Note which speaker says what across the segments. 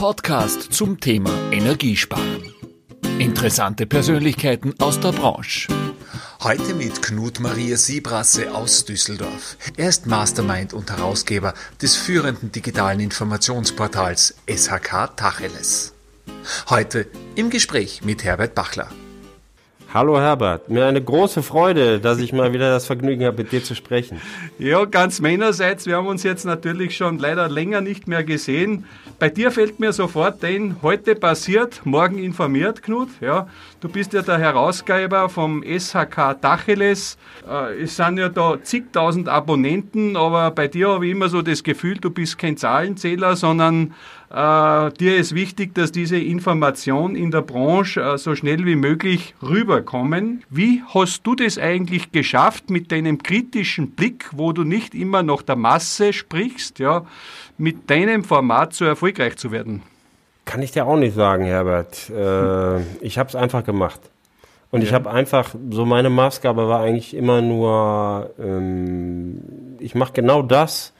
Speaker 1: Podcast zum Thema Energiesparen. Interessante Persönlichkeiten aus der Branche. Heute mit Knut Maria Siebrasse aus Düsseldorf. Er ist Mastermind und Herausgeber des führenden digitalen Informationsportals SHK Tacheles. Heute im Gespräch mit Herbert Bachler.
Speaker 2: Hallo Herbert, mir eine große Freude, dass ich mal wieder das Vergnügen habe, mit dir zu sprechen.
Speaker 3: Ja, ganz meinerseits. Wir haben uns jetzt natürlich schon leider länger nicht mehr gesehen. Bei dir fällt mir sofort ein, heute passiert, morgen informiert, Knut. Ja, du bist ja der Herausgeber vom SHK Dacheles. Äh, es sind ja da zigtausend Abonnenten, aber bei dir habe ich immer so das Gefühl, du bist kein Zahlenzähler, sondern äh, dir ist wichtig, dass diese Information in der Branche äh, so schnell wie möglich rüberkommen. Wie hast du das eigentlich geschafft mit deinem kritischen Blick, wo du nicht immer nach der Masse sprichst, ja, mit deinem Format so erfolgreich zu werden?
Speaker 2: Kann ich dir auch nicht sagen, Herbert. Äh, ich habe es einfach gemacht. Und ja. ich habe einfach, so meine Maßgabe war eigentlich immer nur, ähm, ich mache genau das,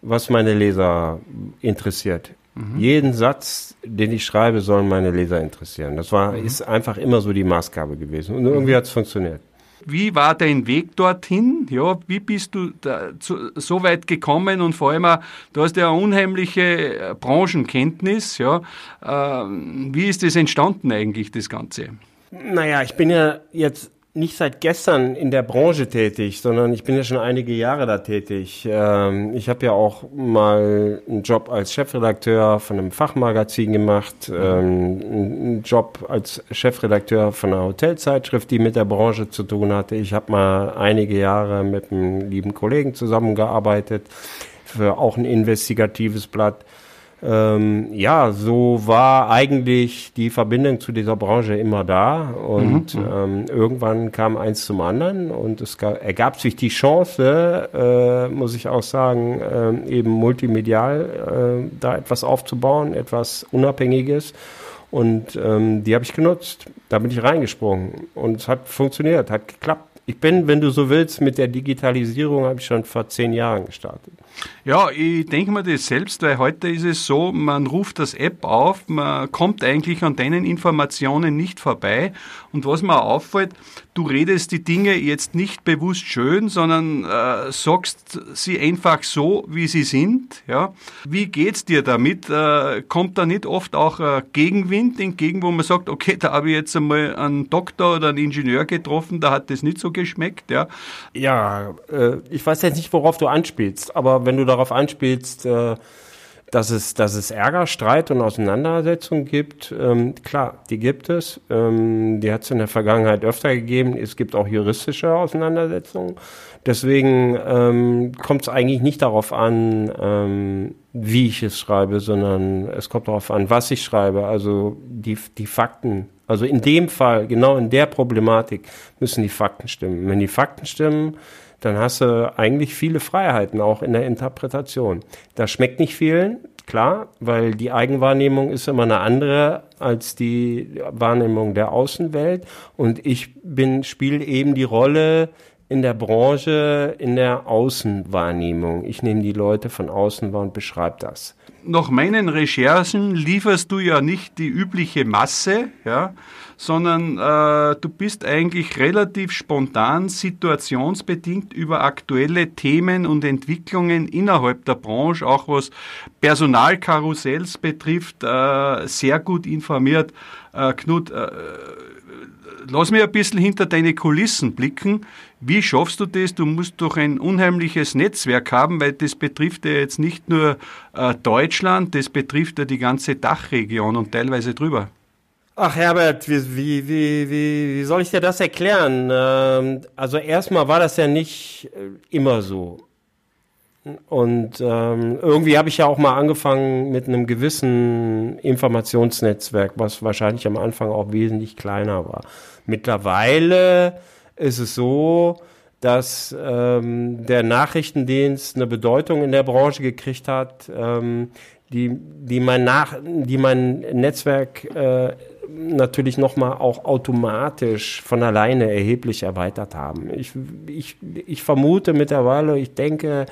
Speaker 2: was meine Leser interessiert. Mhm. Jeden Satz, den ich schreibe, sollen meine Leser interessieren. Das war, mhm. ist einfach immer so die Maßgabe gewesen. Und irgendwie mhm. hat es funktioniert.
Speaker 3: Wie war dein Weg dorthin? Ja, wie bist du zu, so weit gekommen und vor allem auch, du hast ja eine unheimliche äh, Branchenkenntnis, ja. Äh, wie ist das entstanden eigentlich, das Ganze?
Speaker 2: Naja, ich bin ja jetzt nicht seit gestern in der Branche tätig, sondern ich bin ja schon einige Jahre da tätig. Ähm, ich habe ja auch mal einen Job als Chefredakteur von einem Fachmagazin gemacht, ähm, einen Job als Chefredakteur von einer Hotelzeitschrift, die mit der Branche zu tun hatte. Ich habe mal einige Jahre mit einem lieben Kollegen zusammengearbeitet für auch ein investigatives Blatt ähm, ja, so war eigentlich die Verbindung zu dieser Branche immer da und mhm. ähm, irgendwann kam eins zum anderen und es gab, ergab sich die Chance, äh, muss ich auch sagen, äh, eben multimedial äh, da etwas aufzubauen, etwas Unabhängiges und ähm, die habe ich genutzt. Da bin ich reingesprungen und es hat funktioniert, hat geklappt. Ich bin, wenn du so willst, mit der Digitalisierung habe ich schon vor zehn Jahren gestartet.
Speaker 3: Ja, ich denke mir das selbst, weil heute ist es so, man ruft das App auf, man kommt eigentlich an deinen Informationen nicht vorbei. Und was mir auffällt, du redest die Dinge jetzt nicht bewusst schön, sondern äh, sagst sie einfach so, wie sie sind. Ja? Wie geht's dir damit? Äh, kommt da nicht oft auch äh, Gegenwind entgegen, wo man sagt, okay, da habe ich jetzt einmal einen Doktor oder einen Ingenieur getroffen, da hat das nicht so geschmeckt. Ja,
Speaker 2: ja äh, ich weiß jetzt nicht, worauf du anspielst, aber wenn du darauf anspielst, äh, dass es, dass es Ärger, Streit und Auseinandersetzungen gibt, ähm, klar, die gibt es. Ähm, die hat es in der Vergangenheit öfter gegeben. Es gibt auch juristische Auseinandersetzungen. Deswegen ähm, kommt es eigentlich nicht darauf an, ähm, wie ich es schreibe, sondern es kommt darauf an, was ich schreibe. Also die, die Fakten. Also in dem Fall, genau in der Problematik, müssen die Fakten stimmen. Wenn die Fakten stimmen, dann hast du eigentlich viele Freiheiten auch in der Interpretation. Das schmeckt nicht vielen, klar, weil die Eigenwahrnehmung ist immer eine andere als die Wahrnehmung der Außenwelt und ich bin spiele eben die Rolle in der Branche in der Außenwahrnehmung. Ich nehme die Leute von außen wahr und beschreibe das.
Speaker 3: Nach meinen Recherchen lieferst du ja nicht die übliche Masse, ja, sondern äh, du bist eigentlich relativ spontan, situationsbedingt über aktuelle Themen und Entwicklungen innerhalb der Branche, auch was Personalkarussells betrifft, äh, sehr gut informiert. Äh, Knut, äh, lass mich ein bisschen hinter deine Kulissen blicken. Wie schaffst du das? Du musst doch ein unheimliches Netzwerk haben, weil das betrifft ja jetzt nicht nur äh, Deutschland, das betrifft ja die ganze Dachregion und teilweise drüber.
Speaker 2: Ach Herbert, wie, wie, wie, wie soll ich dir das erklären? Ähm, also erstmal war das ja nicht äh, immer so. Und ähm, irgendwie habe ich ja auch mal angefangen mit einem gewissen Informationsnetzwerk, was wahrscheinlich am Anfang auch wesentlich kleiner war. Mittlerweile ist es so, dass ähm, der Nachrichtendienst eine Bedeutung in der Branche gekriegt hat, ähm, die, die, mein Nach die mein Netzwerk äh, natürlich nochmal auch automatisch von alleine erheblich erweitert haben. Ich, ich, ich vermute mittlerweile, ich denke,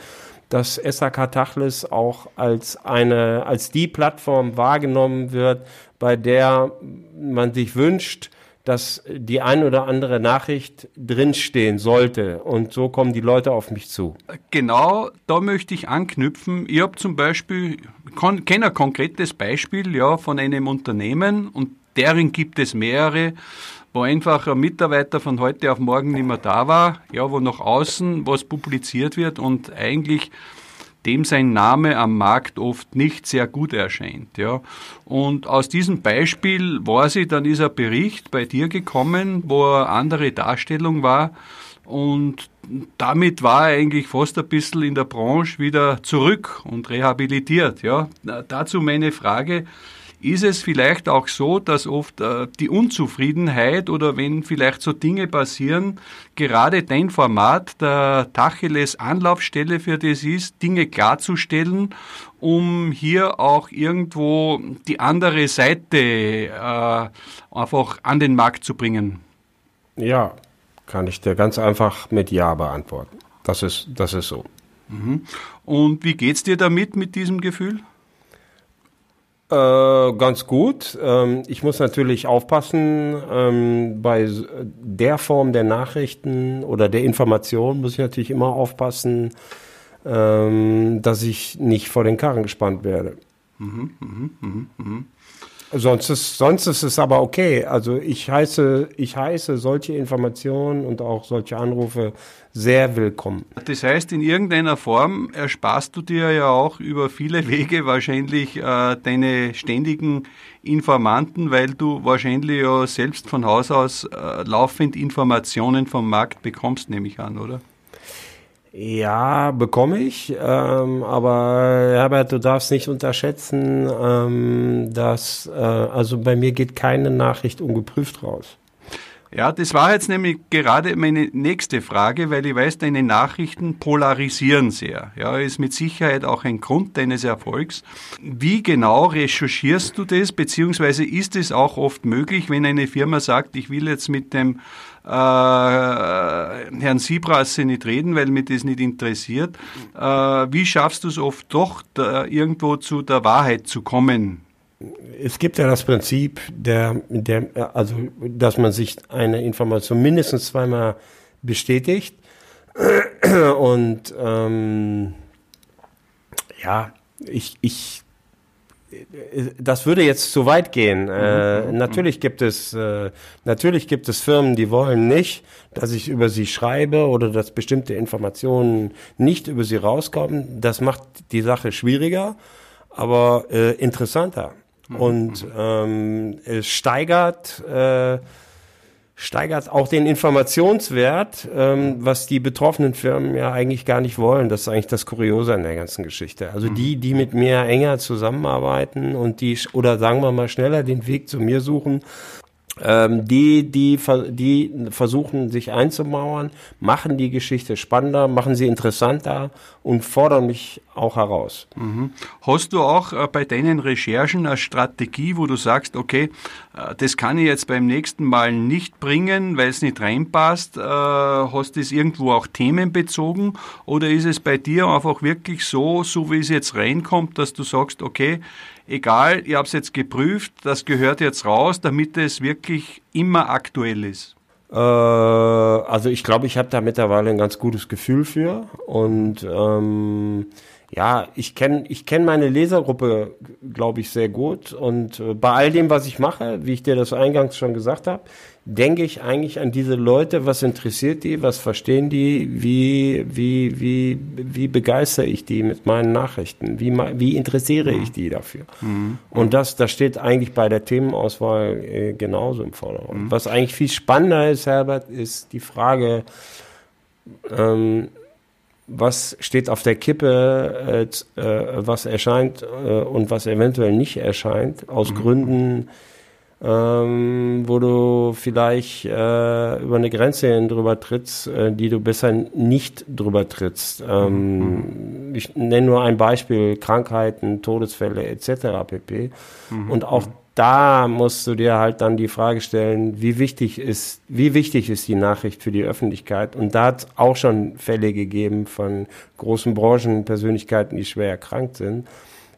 Speaker 2: dass SAK Tachlis auch als eine, als die Plattform wahrgenommen wird, bei der man sich wünscht, dass die ein oder andere Nachricht drinstehen sollte. Und so kommen die Leute auf mich zu.
Speaker 3: Genau, da möchte ich anknüpfen. Ich habe zum Beispiel, kenne ein konkretes Beispiel ja, von einem Unternehmen und deren gibt es mehrere, wo einfach ein Mitarbeiter von heute auf morgen nicht mehr da war, ja, wo nach außen was publiziert wird und eigentlich dem sein Name am Markt oft nicht sehr gut erscheint. Ja. Und aus diesem Beispiel war sie, dann ist ein Bericht bei dir gekommen, wo eine andere Darstellung war. Und damit war er eigentlich fast ein bisschen in der Branche wieder zurück und rehabilitiert. Ja. Dazu meine Frage, ist es vielleicht auch so, dass oft äh, die Unzufriedenheit oder wenn vielleicht so Dinge passieren, gerade dein Format der Tacheles Anlaufstelle für das ist, Dinge klarzustellen, um hier auch irgendwo die andere Seite äh, einfach an den Markt zu bringen?
Speaker 2: Ja, kann ich dir ganz einfach mit Ja beantworten. Das ist, das ist so.
Speaker 3: Mhm. Und wie geht's dir damit, mit diesem Gefühl?
Speaker 2: Äh, ganz gut. Ähm, ich muss natürlich aufpassen, ähm, bei der Form der Nachrichten oder der Information muss ich natürlich immer aufpassen, ähm, dass ich nicht vor den Karren gespannt werde. Mhm, mh, mh, mh. Sonst ist, sonst ist es aber okay. Also ich heiße, ich heiße solche Informationen und auch solche Anrufe sehr willkommen.
Speaker 3: Das heißt, in irgendeiner Form ersparst du dir ja auch über viele Wege wahrscheinlich äh, deine ständigen Informanten, weil du wahrscheinlich ja selbst von Haus aus äh, laufend Informationen vom Markt bekommst, nehme ich an, oder?
Speaker 2: Ja, bekomme ich. Ähm, aber Herbert, du darfst nicht unterschätzen, ähm, dass äh, also bei mir geht keine Nachricht ungeprüft raus.
Speaker 3: Ja, das war jetzt nämlich gerade meine nächste Frage, weil ich weiß, deine Nachrichten polarisieren sehr. Ja, ist mit Sicherheit auch ein Grund deines Erfolgs. Wie genau recherchierst du das, beziehungsweise ist es auch oft möglich, wenn eine Firma sagt, ich will jetzt mit dem äh, Herrn Siebrasse nicht reden, weil mich das nicht interessiert. Äh, wie schaffst du es oft doch, irgendwo zu der Wahrheit zu kommen?
Speaker 2: Es gibt ja das Prinzip, der, der, also, dass man sich eine Information mindestens zweimal bestätigt. Und ähm, ja, ich, ich das würde jetzt zu weit gehen. Äh, mhm, mhm, natürlich gibt es äh, natürlich gibt es Firmen, die wollen nicht, dass ich über sie schreibe oder dass bestimmte Informationen nicht über sie rauskommen. Das macht die Sache schwieriger, aber äh, interessanter mhm, und mhm. ähm, es steigert äh, steigert auch den Informationswert, ähm, was die betroffenen Firmen ja eigentlich gar nicht wollen. Das ist eigentlich das Kuriose an der ganzen Geschichte. Also die, die mit mir enger zusammenarbeiten und die, oder sagen wir mal schneller den Weg zu mir suchen, ähm, die, die, die versuchen sich einzumauern, machen die Geschichte spannender, machen sie interessanter und fordern mich auch heraus.
Speaker 3: Mhm. Hast du auch äh, bei deinen Recherchen eine Strategie, wo du sagst, okay, äh, das kann ich jetzt beim nächsten Mal nicht bringen, weil es nicht reinpasst? Äh, hast du es irgendwo auch themenbezogen oder ist es bei dir einfach wirklich so, so wie es jetzt reinkommt, dass du sagst, okay, egal, ich habe es jetzt geprüft, das gehört jetzt raus, damit es wirklich immer aktuell ist?
Speaker 2: Äh, also ich glaube, ich habe da mittlerweile ein ganz gutes Gefühl für und ähm, ja, ich kenne ich kenn meine Lesergruppe, glaube ich, sehr gut. Und äh, bei all dem, was ich mache, wie ich dir das eingangs schon gesagt habe, denke ich eigentlich an diese Leute, was interessiert die, was verstehen die, wie, wie, wie, wie begeistere ich die mit meinen Nachrichten, wie, wie interessiere ich die dafür. Mhm. Und das, das steht eigentlich bei der Themenauswahl äh, genauso im Vordergrund. Mhm. Was eigentlich viel spannender ist, Herbert, ist die Frage, ähm, was steht auf der Kippe, äh, äh, was erscheint äh, und was eventuell nicht erscheint, aus mhm. Gründen, ähm, wo du vielleicht äh, über eine Grenze hin drüber trittst, äh, die du besser nicht drüber trittst. Ähm, mhm. Ich nenne nur ein Beispiel, Krankheiten, Todesfälle etc. pp. Mhm. Und auch da musst du dir halt dann die Frage stellen, wie wichtig ist, wie wichtig ist die Nachricht für die Öffentlichkeit? Und da hat es auch schon Fälle gegeben von großen Branchenpersönlichkeiten, die schwer erkrankt sind,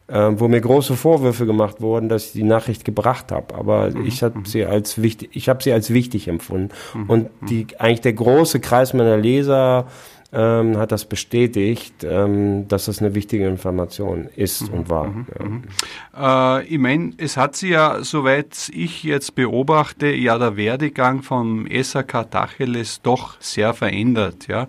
Speaker 2: äh, wo mir große Vorwürfe gemacht wurden, dass ich die Nachricht gebracht habe. Aber mhm. ich habe sie als wichtig, ich habe sie als wichtig empfunden. Mhm. Und die eigentlich der große Kreis meiner Leser ähm, hat das bestätigt, ähm, dass das eine wichtige Information ist mhm, und war. Mhm, ja.
Speaker 3: Mhm. Äh, ich meine, es hat sich ja, soweit ich jetzt beobachte, ja der Werdegang vom SAK Tacheles doch sehr verändert. Ja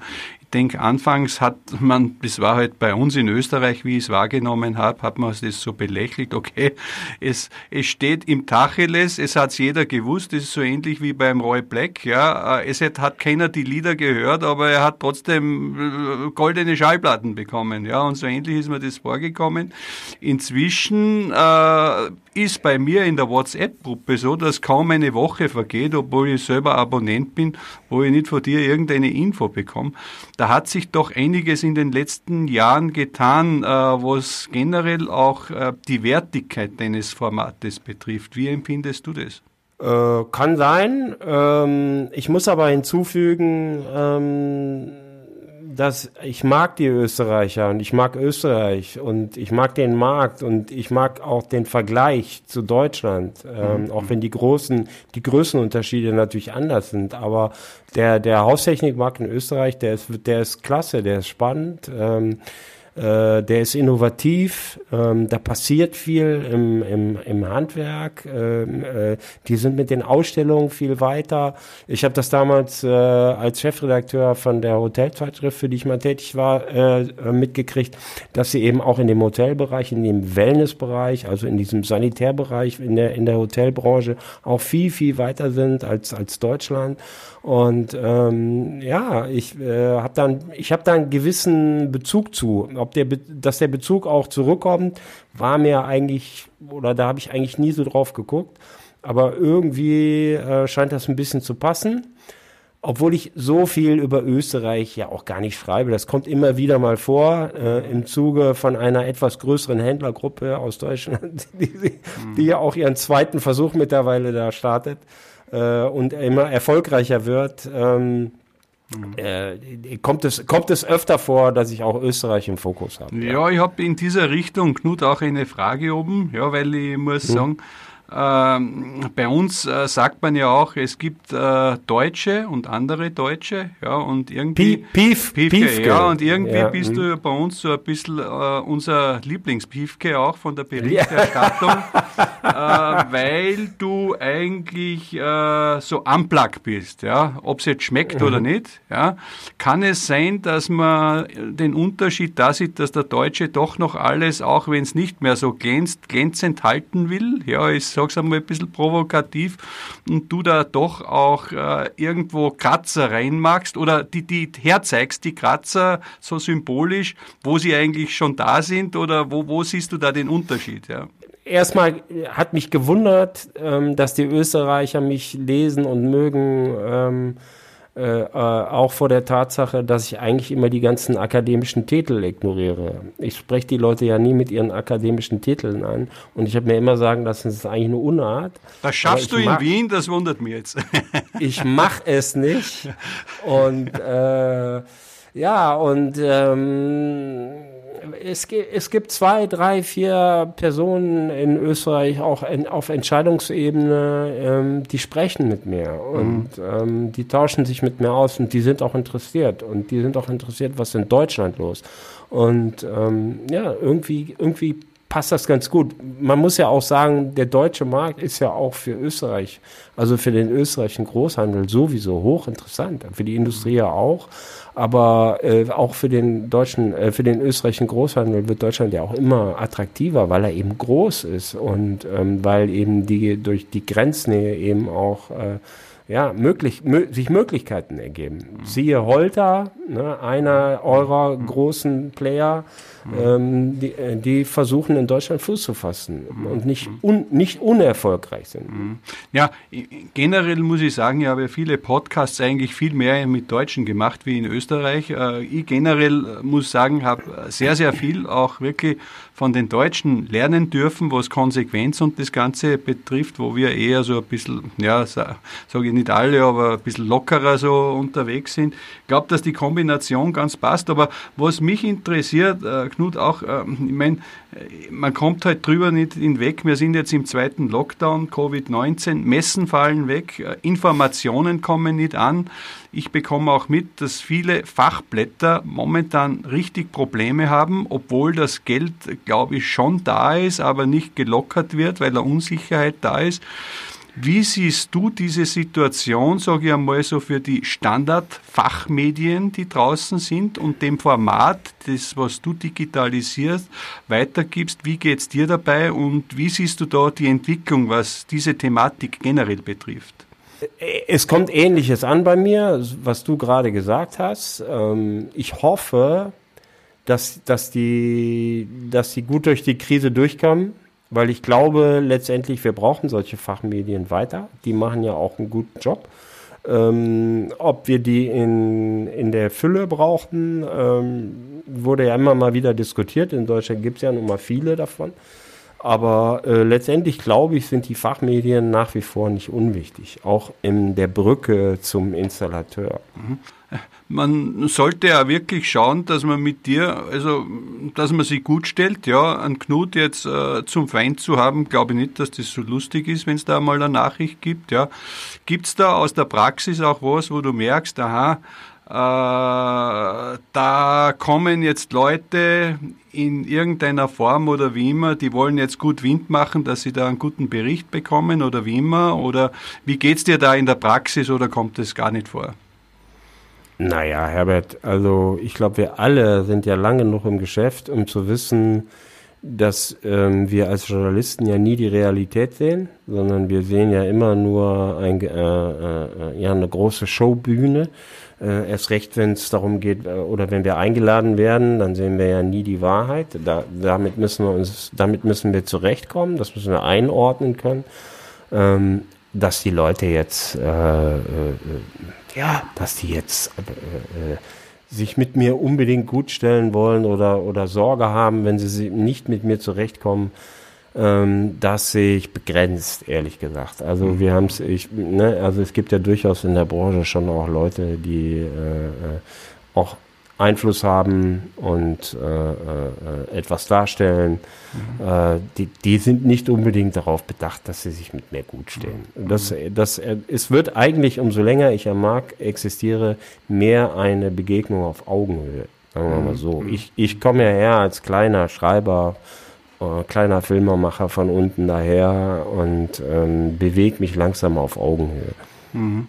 Speaker 3: denke, anfangs hat man, das war halt bei uns in Österreich, wie ich es wahrgenommen habe, hat man das so belächelt, okay, es, es steht im Tacheles, es hat jeder gewusst, das ist so ähnlich wie beim Roy Black, ja, es hat, hat keiner die Lieder gehört, aber er hat trotzdem äh, goldene Schallplatten bekommen, ja, und so ähnlich ist mir das vorgekommen. Inzwischen äh, ist bei mir in der WhatsApp-Gruppe so, dass kaum eine Woche vergeht, obwohl ich selber Abonnent bin, wo ich nicht von dir irgendeine Info bekomme. Da hat sich doch einiges in den letzten Jahren getan, äh, was generell auch äh, die Wertigkeit deines Formates betrifft. Wie empfindest du das?
Speaker 2: Äh, kann sein. Ähm, ich muss aber hinzufügen, ähm dass ich mag die Österreicher und ich mag Österreich und ich mag den Markt und ich mag auch den Vergleich zu Deutschland, ähm, mhm. auch wenn die großen, die Größenunterschiede natürlich anders sind. Aber der, der Haustechnikmarkt in Österreich, der ist, der ist klasse, der ist spannend. Ähm, äh, der ist innovativ, ähm, da passiert viel im, im, im Handwerk. Ähm, äh, die sind mit den Ausstellungen viel weiter. Ich habe das damals äh, als Chefredakteur von der Hotelzeitschrift, für die ich mal tätig war, äh, mitgekriegt, dass sie eben auch in dem Hotelbereich, in dem Wellnessbereich, also in diesem Sanitärbereich, in der, in der Hotelbranche auch viel, viel weiter sind als, als Deutschland. Und ähm, ja, ich äh, habe dann, ich habe da einen gewissen Bezug zu. Ob der, dass der Bezug auch zurückkommt, war mir eigentlich oder da habe ich eigentlich nie so drauf geguckt. Aber irgendwie äh, scheint das ein bisschen zu passen. Obwohl ich so viel über Österreich ja auch gar nicht schreibe. Das kommt immer wieder mal vor äh, im Zuge von einer etwas größeren Händlergruppe aus Deutschland, die, die ja auch ihren zweiten Versuch mittlerweile da startet äh, und immer erfolgreicher wird, ähm, mhm. äh, kommt, es, kommt es öfter vor, dass ich auch Österreich im Fokus habe.
Speaker 3: Ja, ja ich habe in dieser Richtung, Knut, auch eine Frage oben, ja, weil ich muss mhm. sagen, bei uns äh, sagt man ja auch, es gibt äh, Deutsche und andere Deutsche, ja, und irgendwie.
Speaker 2: Pief, Piefke, Piefke,
Speaker 3: ja, und irgendwie ja, bist du bei uns so ein bisschen äh, unser Lieblingspiefke auch von der Berichterstattung, ja. äh, weil du eigentlich äh, so unplugged bist, ja, ob es jetzt schmeckt mhm. oder nicht, ja. Kann es sein, dass man den Unterschied da sieht, dass der Deutsche doch noch alles, auch wenn es nicht mehr so glänzt, glänzend halten will, ja, ist sag's einmal ein bisschen provokativ, und du da doch auch äh, irgendwo Kratzer reinmachst oder die, die herzeigst, die Kratzer so symbolisch, wo sie eigentlich schon da sind oder wo, wo siehst du da den Unterschied? Ja?
Speaker 2: Erstmal hat mich gewundert, ähm, dass die Österreicher mich lesen und mögen. Äh, äh, auch vor der Tatsache, dass ich eigentlich immer die ganzen akademischen Titel ignoriere. Ich spreche die Leute ja nie mit ihren akademischen Titeln an und ich habe mir immer sagen lassen, das ist eigentlich eine Unart.
Speaker 3: Das schaffst du in mach, Wien, das wundert mich jetzt.
Speaker 2: ich mache es nicht und äh, ja und ähm, es, es gibt zwei, drei, vier Personen in Österreich auch in, auf Entscheidungsebene, ähm, die sprechen mit mir und mhm. ähm, die tauschen sich mit mir aus und die sind auch interessiert und die sind auch interessiert, was in Deutschland los. Und ähm, ja, irgendwie, irgendwie passt das ganz gut. Man muss ja auch sagen, der deutsche Markt ist ja auch für Österreich, also für den österreichischen Großhandel sowieso hochinteressant, für die Industrie ja auch. Aber äh, auch für den deutschen, äh, für den österreichischen Großhandel wird Deutschland ja auch immer attraktiver, weil er eben groß ist und ähm, weil eben die durch die Grenznähe eben auch äh, ja, möglich, mö sich Möglichkeiten ergeben. Mhm. Siehe Holter, ne, einer eurer mhm. großen Player, ähm, die, äh, die, versuchen in Deutschland Fuß zu fassen und nicht, un, nicht unerfolgreich sind.
Speaker 3: Ja, generell muss ich sagen, ich habe viele Podcasts eigentlich viel mehr mit Deutschen gemacht wie in Österreich. Äh, ich generell muss sagen, habe sehr, sehr viel auch wirklich von den Deutschen lernen dürfen, was Konsequenz und das Ganze betrifft, wo wir eher so ein bisschen, ja, sage ich nicht alle, aber ein bisschen lockerer so unterwegs sind. Ich glaube, dass die Kombination ganz passt. Aber was mich interessiert, äh, Knut, auch, äh, ich meine, man kommt halt drüber nicht hinweg. Wir sind jetzt im zweiten Lockdown, Covid-19, Messen fallen weg, äh, Informationen kommen nicht an. Ich bekomme auch mit, dass viele Fachblätter momentan richtig Probleme haben, obwohl das Geld, glaube ich, schon da ist, aber nicht gelockert wird, weil da Unsicherheit da ist. Wie siehst du diese Situation, sage ich einmal, so für die Standardfachmedien, die draußen sind und dem Format, das, was du digitalisierst, weitergibst? Wie geht es dir dabei und wie siehst du da die Entwicklung, was diese Thematik generell betrifft?
Speaker 2: Es kommt Ähnliches an bei mir, was du gerade gesagt hast. Ähm, ich hoffe, dass, dass, die, dass die gut durch die Krise durchkommen weil ich glaube letztendlich, wir brauchen solche Fachmedien weiter. Die machen ja auch einen guten Job. Ähm, ob wir die in, in der Fülle brauchten, ähm, wurde ja immer mal wieder diskutiert. In Deutschland gibt es ja nun mal viele davon. Aber äh, letztendlich glaube ich, sind die Fachmedien nach wie vor nicht unwichtig, auch in der Brücke zum Installateur.
Speaker 3: Mhm man sollte ja wirklich schauen, dass man mit dir, also dass man sich gut stellt. Ja, einen Knut jetzt äh, zum Feind zu haben, glaube ich nicht, dass das so lustig ist, wenn es da mal eine Nachricht gibt. Ja, gibt's da aus der Praxis auch was, wo du merkst, aha, äh, da kommen jetzt Leute in irgendeiner Form oder wie immer, die wollen jetzt gut Wind machen, dass sie da einen guten Bericht bekommen oder wie immer? Oder wie geht's dir da in der Praxis oder kommt das gar nicht vor?
Speaker 2: Naja, Herbert, also ich glaube, wir alle sind ja lange noch im Geschäft, um zu wissen, dass ähm, wir als Journalisten ja nie die Realität sehen, sondern wir sehen ja immer nur ein, äh, äh, ja, eine große Showbühne. Äh, erst recht, wenn es darum geht, äh, oder wenn wir eingeladen werden, dann sehen wir ja nie die Wahrheit. Da, damit müssen wir uns, damit müssen wir zurechtkommen, das müssen wir einordnen können. Ähm, dass die Leute jetzt äh, äh, ja, dass die jetzt äh, äh, sich mit mir unbedingt gut stellen wollen oder, oder Sorge haben, wenn sie nicht mit mir zurechtkommen, ähm, das sehe ich begrenzt, ehrlich gesagt. Also mhm. wir haben es, ne, also es gibt ja durchaus in der Branche schon auch Leute, die äh, äh auch Einfluss haben und äh, äh, etwas darstellen, mhm. äh, die, die sind nicht unbedingt darauf bedacht, dass sie sich mit mir gut stehen. Mhm. Das, das, es wird eigentlich, umso länger ich am Markt existiere, mehr eine Begegnung auf Augenhöhe. Sagen wir mal so. Mhm. Ich, ich komme ja her als kleiner Schreiber, äh, kleiner Filmemacher von unten daher und ähm, bewege mich langsam auf Augenhöhe.
Speaker 3: Mhm.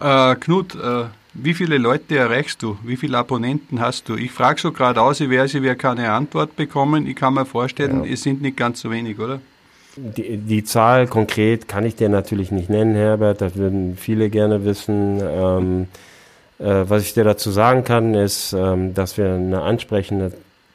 Speaker 3: Äh, Knut, äh, wie viele Leute erreichst du? Wie viele Abonnenten hast du? Ich frage so gerade aus, ich werde, ich werde keine Antwort bekommen. Ich kann mir vorstellen, ja. es sind nicht ganz so wenig, oder?
Speaker 2: Die, die, Zahl konkret kann ich dir natürlich nicht nennen, Herbert. Das würden viele gerne wissen. Ähm, äh, was ich dir dazu sagen kann, ist, ähm, dass wir eine ansprechende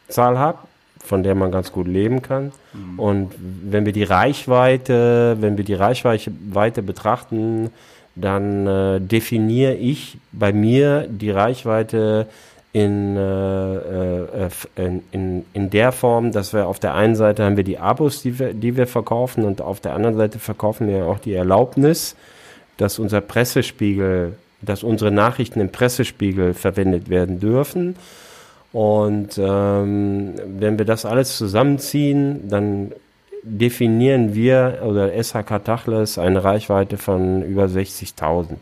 Speaker 2: Zahl haben, von der man ganz gut leben kann. Mhm. Und wenn wir die Reichweite, wenn wir die Reichweite betrachten, dann äh, definiere ich bei mir die Reichweite in, äh, äh in, in, in der Form, dass wir auf der einen Seite haben wir die Abos, die wir, die wir verkaufen und auf der anderen Seite verkaufen wir auch die Erlaubnis, dass unser Pressespiegel, dass unsere Nachrichten im Pressespiegel verwendet werden dürfen. Und ähm, wenn wir das alles zusammenziehen, dann definieren wir oder SHK Tachles eine Reichweite von über 60.000.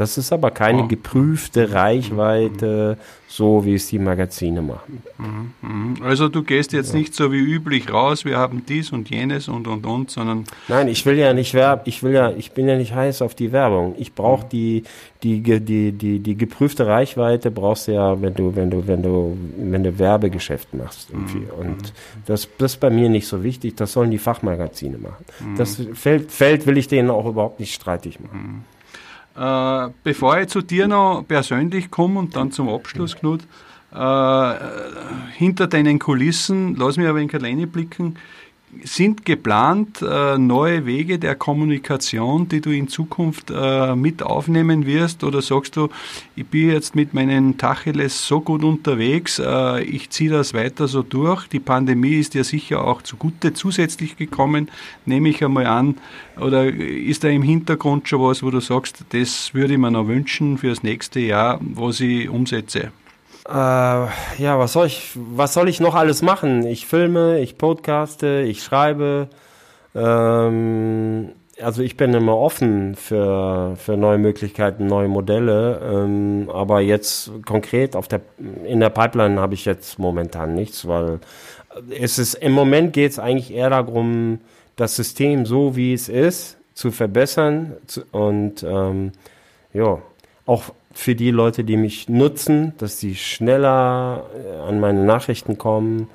Speaker 2: Das ist aber keine geprüfte Reichweite, so wie es die Magazine machen.
Speaker 3: Mhm, mhm. Also du gehst jetzt nicht so wie üblich raus, wir haben dies und jenes und und und, sondern.
Speaker 2: Nein, ich will ja nicht werben, ich will ja, ich bin ja nicht heiß auf die Werbung. Ich brauche die, die, die, die, die geprüfte Reichweite brauchst du ja, wenn du, wenn du, wenn du, wenn du Werbegeschäft machst irgendwie. Mhm. Und das, das ist bei mir nicht so wichtig, das sollen die Fachmagazine machen. Das Feld, Feld will ich denen auch überhaupt nicht streitig machen.
Speaker 3: Äh, bevor ich zu dir noch persönlich komme und dann zum Abschluss, Knut, äh, hinter deinen Kulissen, lass mich aber ein kleine blicken, sind geplant äh, neue Wege der Kommunikation, die du in Zukunft äh, mit aufnehmen wirst? Oder sagst du, ich bin jetzt mit meinen Tacheles so gut unterwegs, äh, ich ziehe das weiter so durch? Die Pandemie ist ja sicher auch zugute zusätzlich gekommen, nehme ich einmal an. Oder ist da im Hintergrund schon was, wo du sagst, das würde ich mir noch wünschen für das nächste Jahr, was ich umsetze?
Speaker 2: Äh, ja, was soll ich, was soll ich noch alles machen? Ich filme, ich podcaste, ich schreibe. Ähm, also ich bin immer offen für, für neue Möglichkeiten, neue Modelle. Ähm, aber jetzt konkret auf der, in der Pipeline habe ich jetzt momentan nichts, weil es ist, im Moment geht es eigentlich eher darum, das System so wie es ist zu verbessern zu, und ähm, ja, auch für die Leute, die mich nutzen, dass sie schneller äh, an meine Nachrichten kommen.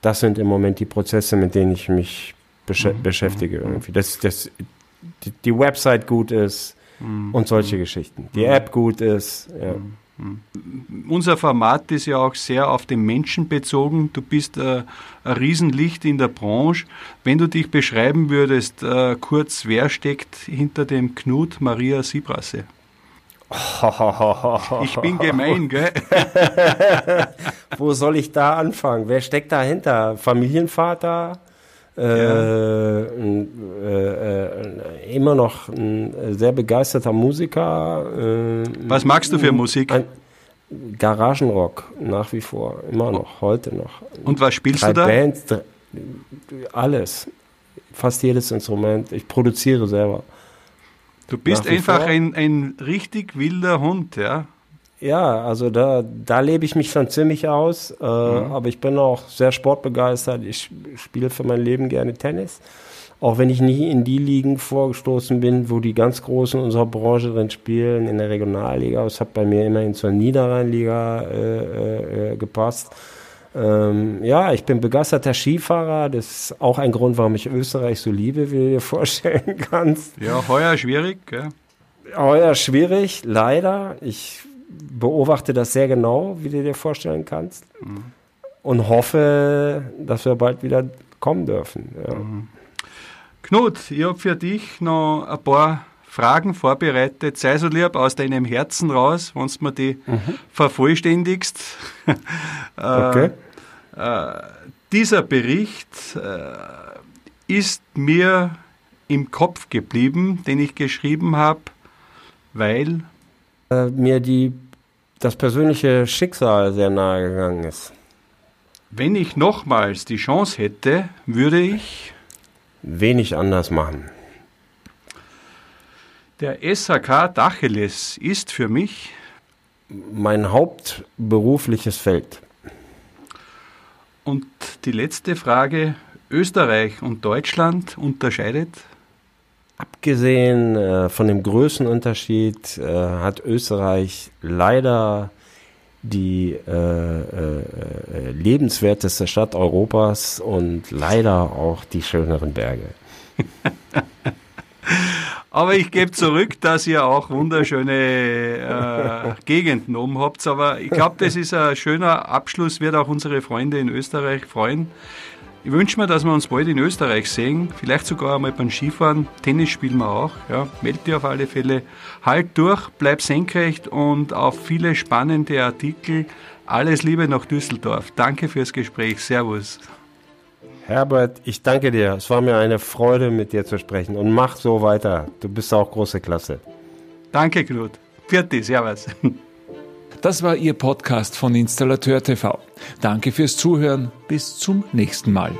Speaker 2: Das sind im Moment die Prozesse, mit denen ich mich besch mhm. beschäftige. Mhm. Irgendwie. Dass, dass die, Website gut ist mhm. und solche Geschichten. Die mhm. App gut ist. Ja.
Speaker 3: Mhm. Unser Format ist ja auch sehr auf den Menschen bezogen. Du bist äh, ein Riesenlicht in der Branche. Wenn du dich beschreiben würdest, äh, kurz, wer steckt hinter dem Knut Maria Siebrasse? Ich bin gemein, gell?
Speaker 2: Wo soll ich da anfangen? Wer steckt dahinter? Familienvater? Äh, ja. äh, äh, immer noch ein sehr begeisterter Musiker.
Speaker 3: Äh, Was magst du für Musik? Ein
Speaker 2: Garagenrock, nach wie vor, immer noch, heute noch.
Speaker 3: Und was spielst drei du da? Bands, drei,
Speaker 2: alles, fast jedes Instrument. Ich produziere selber.
Speaker 3: Du bist einfach ein, ein richtig wilder Hund, ja?
Speaker 2: Ja, also da, da lebe ich mich schon ziemlich aus, äh, mhm. aber ich bin auch sehr sportbegeistert. Ich spiele für mein Leben gerne Tennis. Auch wenn ich nie in die Ligen vorgestoßen bin, wo die ganz Großen unserer Branche drin spielen, in der Regionalliga. Es hat bei mir immerhin zur Niederrheinliga äh, äh, äh gepasst. Ähm, ja, ich bin begeisterter Skifahrer. Das ist auch ein Grund, warum ich Österreich so liebe, wie du dir vorstellen kannst.
Speaker 3: Ja, heuer schwierig, gell?
Speaker 2: Heuer schwierig, leider. Ich beobachte das sehr genau, wie du dir vorstellen kannst. Mhm. Und hoffe, dass wir bald wieder kommen dürfen. Ja. Mhm.
Speaker 3: Knut, ich habe für dich noch ein paar Fragen vorbereitet. Sei so lieb aus deinem Herzen raus, wenn du mir die mhm. vervollständigst. Äh, okay. Äh, dieser Bericht äh, ist mir im Kopf geblieben, den ich geschrieben habe, weil
Speaker 2: äh, mir die, das persönliche Schicksal sehr nahe gegangen ist.
Speaker 3: Wenn ich nochmals die Chance hätte, würde ich
Speaker 2: wenig anders machen.
Speaker 3: Der SHK Dacheles ist für mich
Speaker 2: mein hauptberufliches Feld.
Speaker 3: Und die letzte Frage, Österreich und Deutschland unterscheidet?
Speaker 2: Abgesehen äh, von dem Größenunterschied äh, hat Österreich leider die äh lebenswerteste Stadt Europas und leider auch die schöneren Berge.
Speaker 3: Aber ich gebe zurück, dass ihr auch wunderschöne äh, Gegenden oben habt. Aber ich glaube, das ist ein schöner Abschluss, wird auch unsere Freunde in Österreich freuen. Ich wünsche mir, dass wir uns bald in Österreich sehen, vielleicht sogar einmal beim Skifahren. Tennis spielen wir auch. Ja. Meld dir auf alle Fälle. Halt durch, bleib senkrecht und auf viele spannende Artikel. Alles Liebe nach Düsseldorf. Danke fürs Gespräch. Servus.
Speaker 2: Herbert, ich danke dir. Es war mir eine Freude, mit dir zu sprechen. Und mach so weiter. Du bist auch große Klasse.
Speaker 3: Danke, Knut. Vierte, servus.
Speaker 1: Das war Ihr Podcast von Installateur TV. Danke fürs Zuhören. Bis zum nächsten Mal.